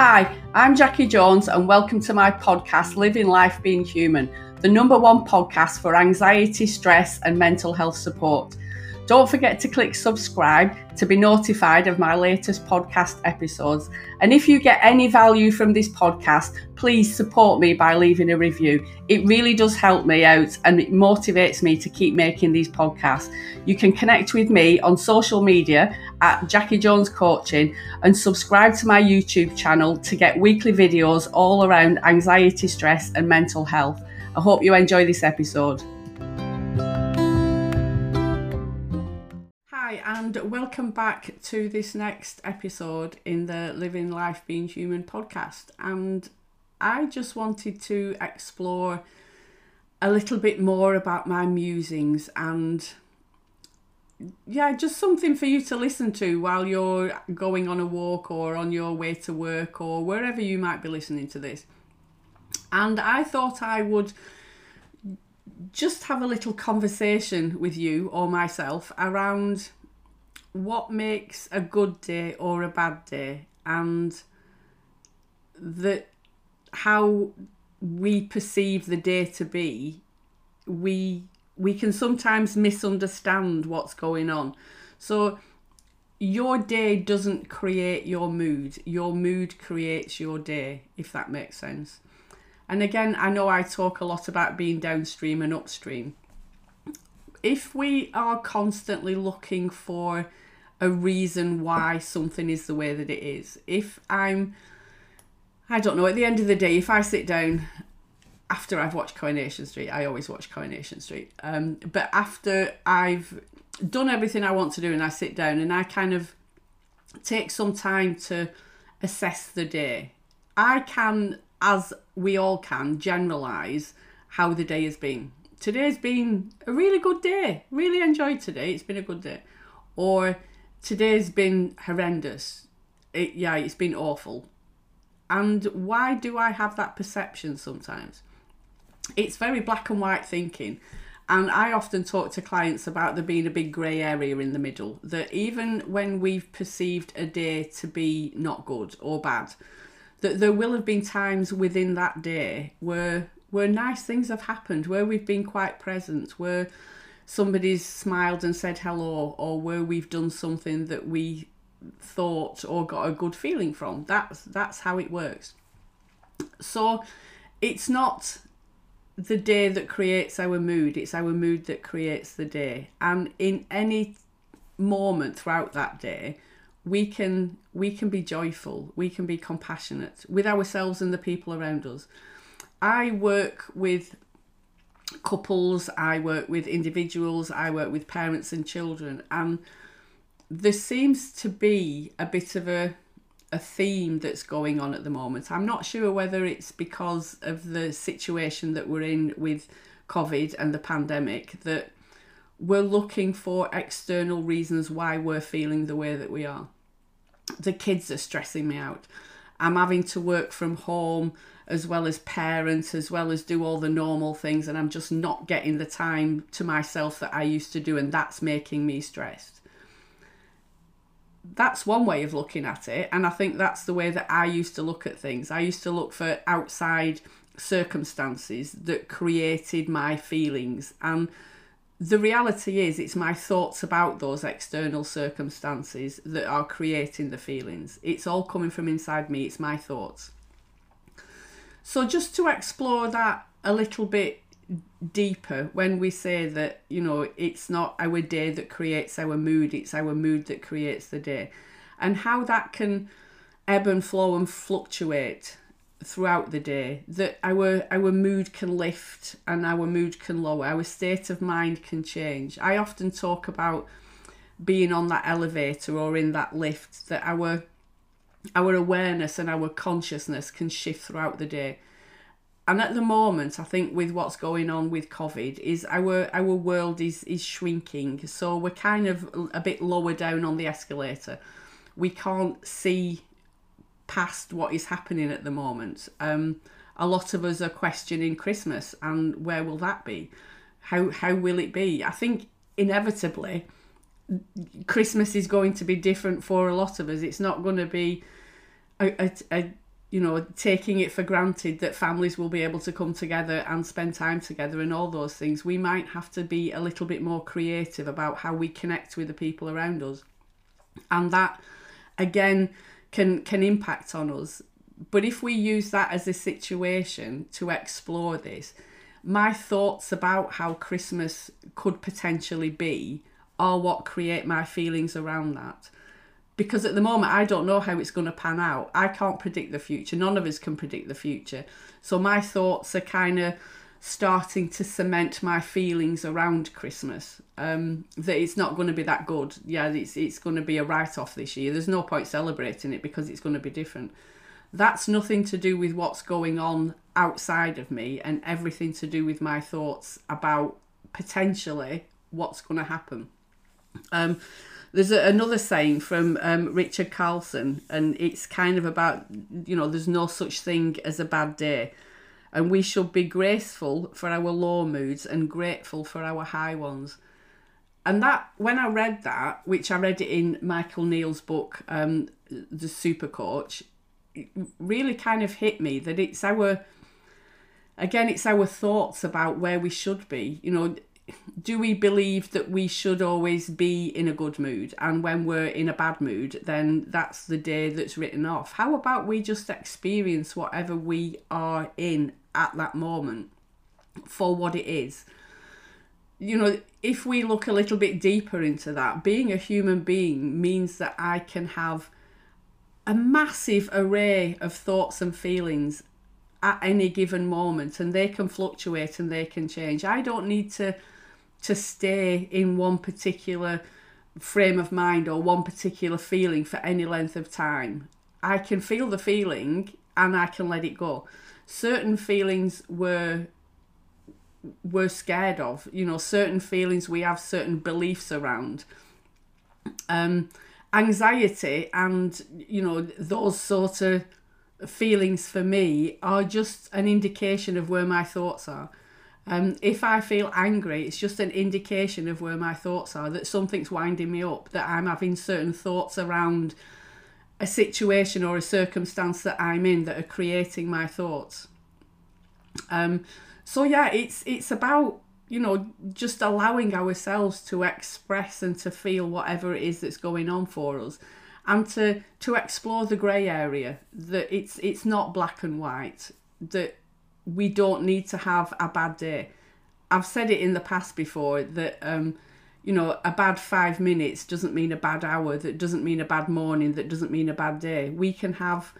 Hi, I'm Jackie Jones, and welcome to my podcast, Living Life Being Human, the number one podcast for anxiety, stress, and mental health support. Don't forget to click subscribe to be notified of my latest podcast episodes. And if you get any value from this podcast, please support me by leaving a review. It really does help me out and it motivates me to keep making these podcasts. You can connect with me on social media at Jackie Jones Coaching and subscribe to my YouTube channel to get weekly videos all around anxiety, stress, and mental health. I hope you enjoy this episode. Hi, and welcome back to this next episode in the Living Life Being Human podcast. And I just wanted to explore a little bit more about my musings and yeah, just something for you to listen to while you're going on a walk or on your way to work or wherever you might be listening to this. And I thought I would just have a little conversation with you or myself around what makes a good day or a bad day and that how we perceive the day to be we we can sometimes misunderstand what's going on. So your day doesn't create your mood. Your mood creates your day if that makes sense. And again i know i talk a lot about being downstream and upstream if we are constantly looking for a reason why something is the way that it is. If I'm, I don't know, at the end of the day, if I sit down after I've watched Coronation Street, I always watch Coronation Street, um, but after I've done everything I want to do and I sit down and I kind of take some time to assess the day, I can, as we all can, generalize how the day has been. Today's been a really good day. Really enjoyed today. It's been a good day. Or today's been horrendous. It, yeah, it's been awful. And why do I have that perception sometimes? It's very black and white thinking. And I often talk to clients about there being a big grey area in the middle. That even when we've perceived a day to be not good or bad, that there will have been times within that day where where nice things have happened, where we've been quite present, where somebody's smiled and said hello or where we've done something that we thought or got a good feeling from. That's that's how it works. So it's not the day that creates our mood it's our mood that creates the day. And in any moment throughout that day we can we can be joyful we can be compassionate with ourselves and the people around us i work with couples, I work with individuals, I work with parents and children, and there seems to be a bit of a a theme that's going on at the moment. I'm not sure whether it's because of the situation that we're in with COVID and the pandemic that we're looking for external reasons why we're feeling the way that we are. The kids are stressing me out. I'm having to work from home as well as parents, as well as do all the normal things, and I'm just not getting the time to myself that I used to do, and that's making me stressed. That's one way of looking at it, and I think that's the way that I used to look at things. I used to look for outside circumstances that created my feelings, and the reality is it's my thoughts about those external circumstances that are creating the feelings. It's all coming from inside me, it's my thoughts. So just to explore that a little bit deeper when we say that you know it's not our day that creates our mood it's our mood that creates the day and how that can ebb and flow and fluctuate throughout the day that our our mood can lift and our mood can lower our state of mind can change. I often talk about being on that elevator or in that lift that our our awareness and our consciousness can shift throughout the day. And at the moment, I think with what's going on with COVID, is our our world is is shrinking. So we're kind of a bit lower down on the escalator. We can't see past what is happening at the moment. Um, a lot of us are questioning Christmas and where will that be? How how will it be? I think inevitably Christmas is going to be different for a lot of us. It's not going to be a, a, a you know, taking it for granted that families will be able to come together and spend time together and all those things, we might have to be a little bit more creative about how we connect with the people around us. And that, again, can can impact on us. But if we use that as a situation to explore this, my thoughts about how Christmas could potentially be are what create my feelings around that because at the moment I don't know how it's going to pan out. I can't predict the future. None of us can predict the future. So my thoughts are kind of starting to cement my feelings around Christmas. Um, that it's not going to be that good. Yeah, it's it's going to be a write off this year. There's no point celebrating it because it's going to be different. That's nothing to do with what's going on outside of me and everything to do with my thoughts about potentially what's going to happen. Um, there's a, another saying from um, Richard Carlson, and it's kind of about, you know, there's no such thing as a bad day. And we should be graceful for our low moods and grateful for our high ones. And that, when I read that, which I read it in Michael Neill's book, um, The Super Coach, really kind of hit me that it's our, again, it's our thoughts about where we should be. You know, do we believe that we should always be in a good mood? And when we're in a bad mood then that's the day that's written off. How about we just experience whatever we are in at that moment for what it is? You know if we look a little bit deeper into that being a human being means that i can have a massive array of thoughts and feelings at any given moment and they can fluctuate and they can change. I don't need to to stay in one particular frame of mind or one particular feeling for any length of time. I can feel the feeling and I can let it go. Certain feelings were we're scared of, you know, certain feelings we have certain beliefs around. Um, anxiety and you know those sort of feelings for me are just an indication of where my thoughts are. Um, if I feel angry, it's just an indication of where my thoughts are, that something's winding me up, that I'm having certain thoughts around a situation or a circumstance that I'm in that are creating my thoughts. Um, so yeah, it's it's about you know just allowing ourselves to express and to feel whatever it is that's going on for us, and to to explore the grey area. That it's it's not black and white. That we don't need to have a bad day. I've said it in the past before that um, you know a bad five minutes doesn't mean a bad hour. That doesn't mean a bad morning. That doesn't mean a bad day. We can have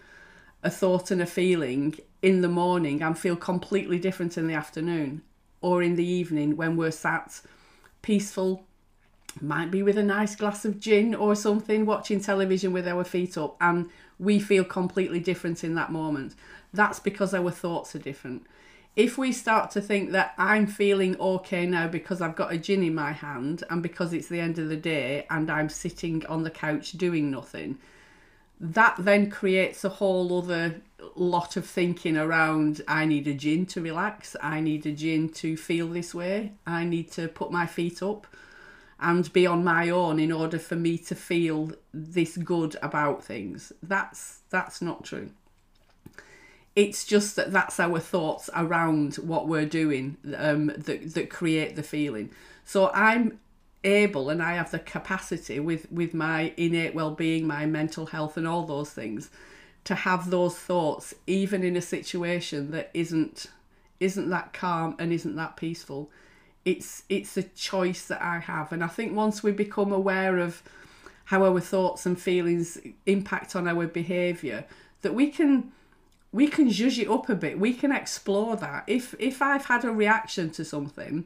a thought and a feeling in the morning and feel completely different in the afternoon or in the evening when we're sat peaceful might be with a nice glass of gin or something watching television with our feet up and we feel completely different in that moment that's because our thoughts are different. If we start to think that I'm feeling okay now because I've got a gin in my hand and because it's the end of the day and I'm sitting on the couch doing nothing, that then creates a whole other lot of thinking around I need a gin to relax, I need a gin to feel this way, I need to put my feet up and be on my own in order for me to feel this good about things. That's that's not true it's just that that's our thoughts around what we're doing um, that, that create the feeling. So I'm able and I have the capacity with, with my innate well-being, my mental health and all those things to have those thoughts even in a situation that isn't isn't that calm and isn't that peaceful. It's it's a choice that I have and I think once we become aware of how our thoughts and feelings impact on our behavior that we can we can zhuzh it up a bit. We can explore that. If if I've had a reaction to something,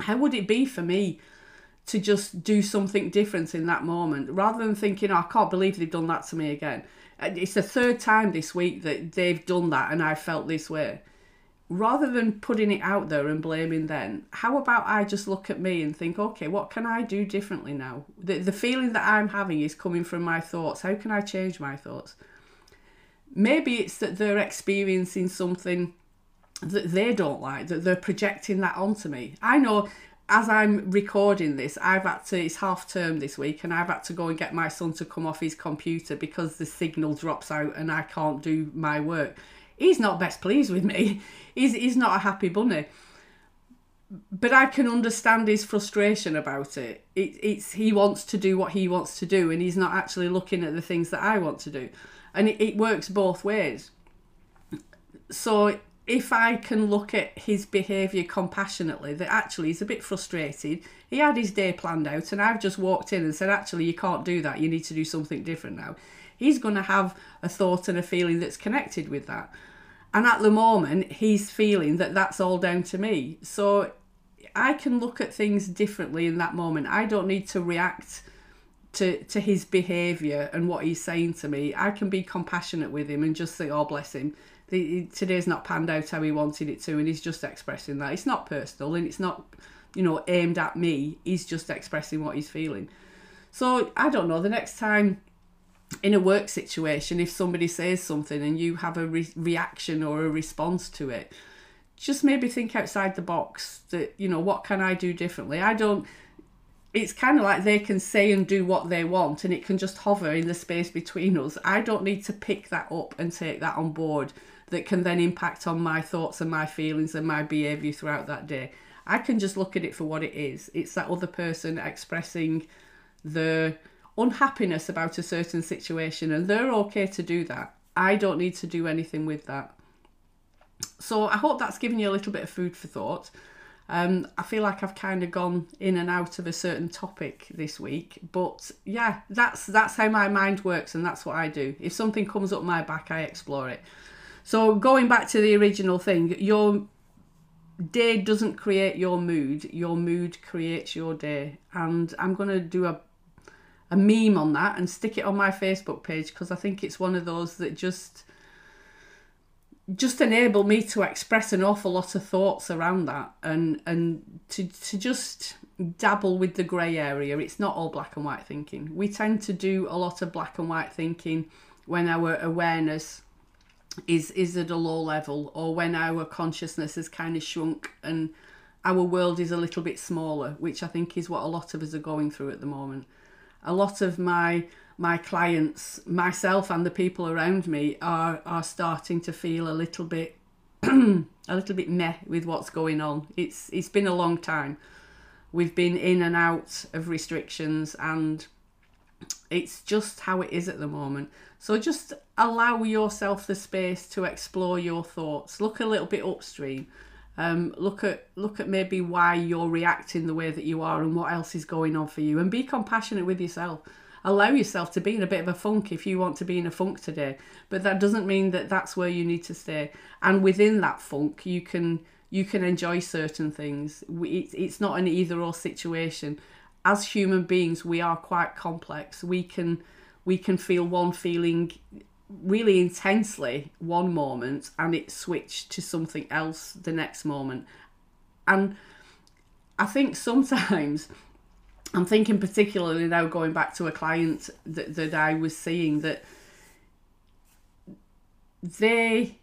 how would it be for me to just do something different in that moment rather than thinking, oh, I can't believe they've done that to me again. It's the third time this week that they've done that and I felt this way. Rather than putting it out there and blaming them, how about I just look at me and think, okay, what can I do differently now? The, the feeling that I'm having is coming from my thoughts. How can I change my thoughts? Maybe it's that they're experiencing something that they don't like, that they're projecting that onto me. I know as I'm recording this, I've had to, it's half term this week, and I've had to go and get my son to come off his computer because the signal drops out and I can't do my work. He's not best pleased with me. He's, he's not a happy bunny. But I can understand his frustration about it. it. It's he wants to do what he wants to do, and he's not actually looking at the things that I want to do, and it, it works both ways. So if I can look at his behaviour compassionately, that actually he's a bit frustrated. He had his day planned out, and I've just walked in and said, actually, you can't do that. You need to do something different now. He's going to have a thought and a feeling that's connected with that. And at the moment, he's feeling that that's all down to me. So I can look at things differently in that moment. I don't need to react to, to his behaviour and what he's saying to me. I can be compassionate with him and just say, oh, bless him the, today's not panned out how he wanted it to, and he's just expressing that. It's not personal and it's not, you know, aimed at me. He's just expressing what he's feeling. So I don't know. The next time in a work situation, if somebody says something and you have a re- reaction or a response to it, just maybe think outside the box. That you know, what can I do differently? I don't it's kind of like they can say and do what they want and it can just hover in the space between us. I don't need to pick that up and take that on board that can then impact on my thoughts and my feelings and my behaviour throughout that day. I can just look at it for what it is. It's that other person expressing the unhappiness about a certain situation and they're okay to do that. I don't need to do anything with that. So I hope that's given you a little bit of food for thought. Um, I feel like I've kind of gone in and out of a certain topic this week, but yeah, that's that's how my mind works, and that's what I do. If something comes up my back, I explore it. So going back to the original thing, your day doesn't create your mood; your mood creates your day. And I'm gonna do a a meme on that and stick it on my Facebook page because I think it's one of those that just just enable me to express an awful lot of thoughts around that and and to to just dabble with the grey area. It's not all black and white thinking. We tend to do a lot of black and white thinking when our awareness is is at a low level or when our consciousness has kind of shrunk and our world is a little bit smaller which i think is what a lot of us are going through at the moment a lot of my my clients, myself, and the people around me are are starting to feel a little bit a little bit meh with what's going on. It's it's been a long time. We've been in and out of restrictions and it's just how it is at the moment. So just allow yourself the space to explore your thoughts. Look a little bit upstream. Um, look at look at maybe why you're reacting the way that you are and what else is going on for you. And be compassionate with yourself. Allow yourself to be in a bit of a funk if you want to be in a funk today. But that doesn't mean that that's where you need to stay. And within that funk you can you can enjoy certain things. It's, it's not an either or situation. As human beings we are quite complex. We can we can feel one feeling really intensely one moment and it switched to something else the next moment. And i think sometimes I'm thinking particularly now going back to a client that, that I was seeing that they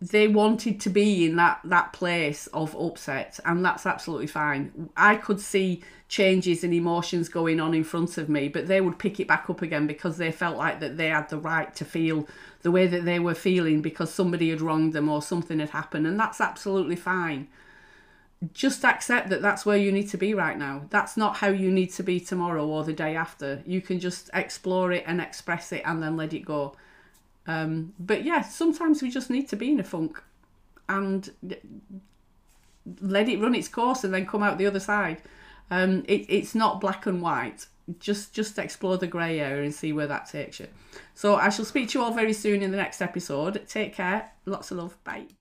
they wanted to be in that that place of upset and that's absolutely fine i could see changes and emotions going on in front of me but they would pick it back up again because they felt like that they had the right to feel the way that they were feeling because somebody had wronged them or something had happened and that's absolutely fine just accept that that's where you need to be right now. That's not how you need to be tomorrow or the day after. You can just explore it and express it and then let it go. Um, but yeah, sometimes we just need to be in a funk and let it run its course and then come out the other side. Um, it, it's not black and white. Just just explore the grey area and see where that takes you. So I shall speak to you all very soon in the next episode. Take care. Lots of love. Bye.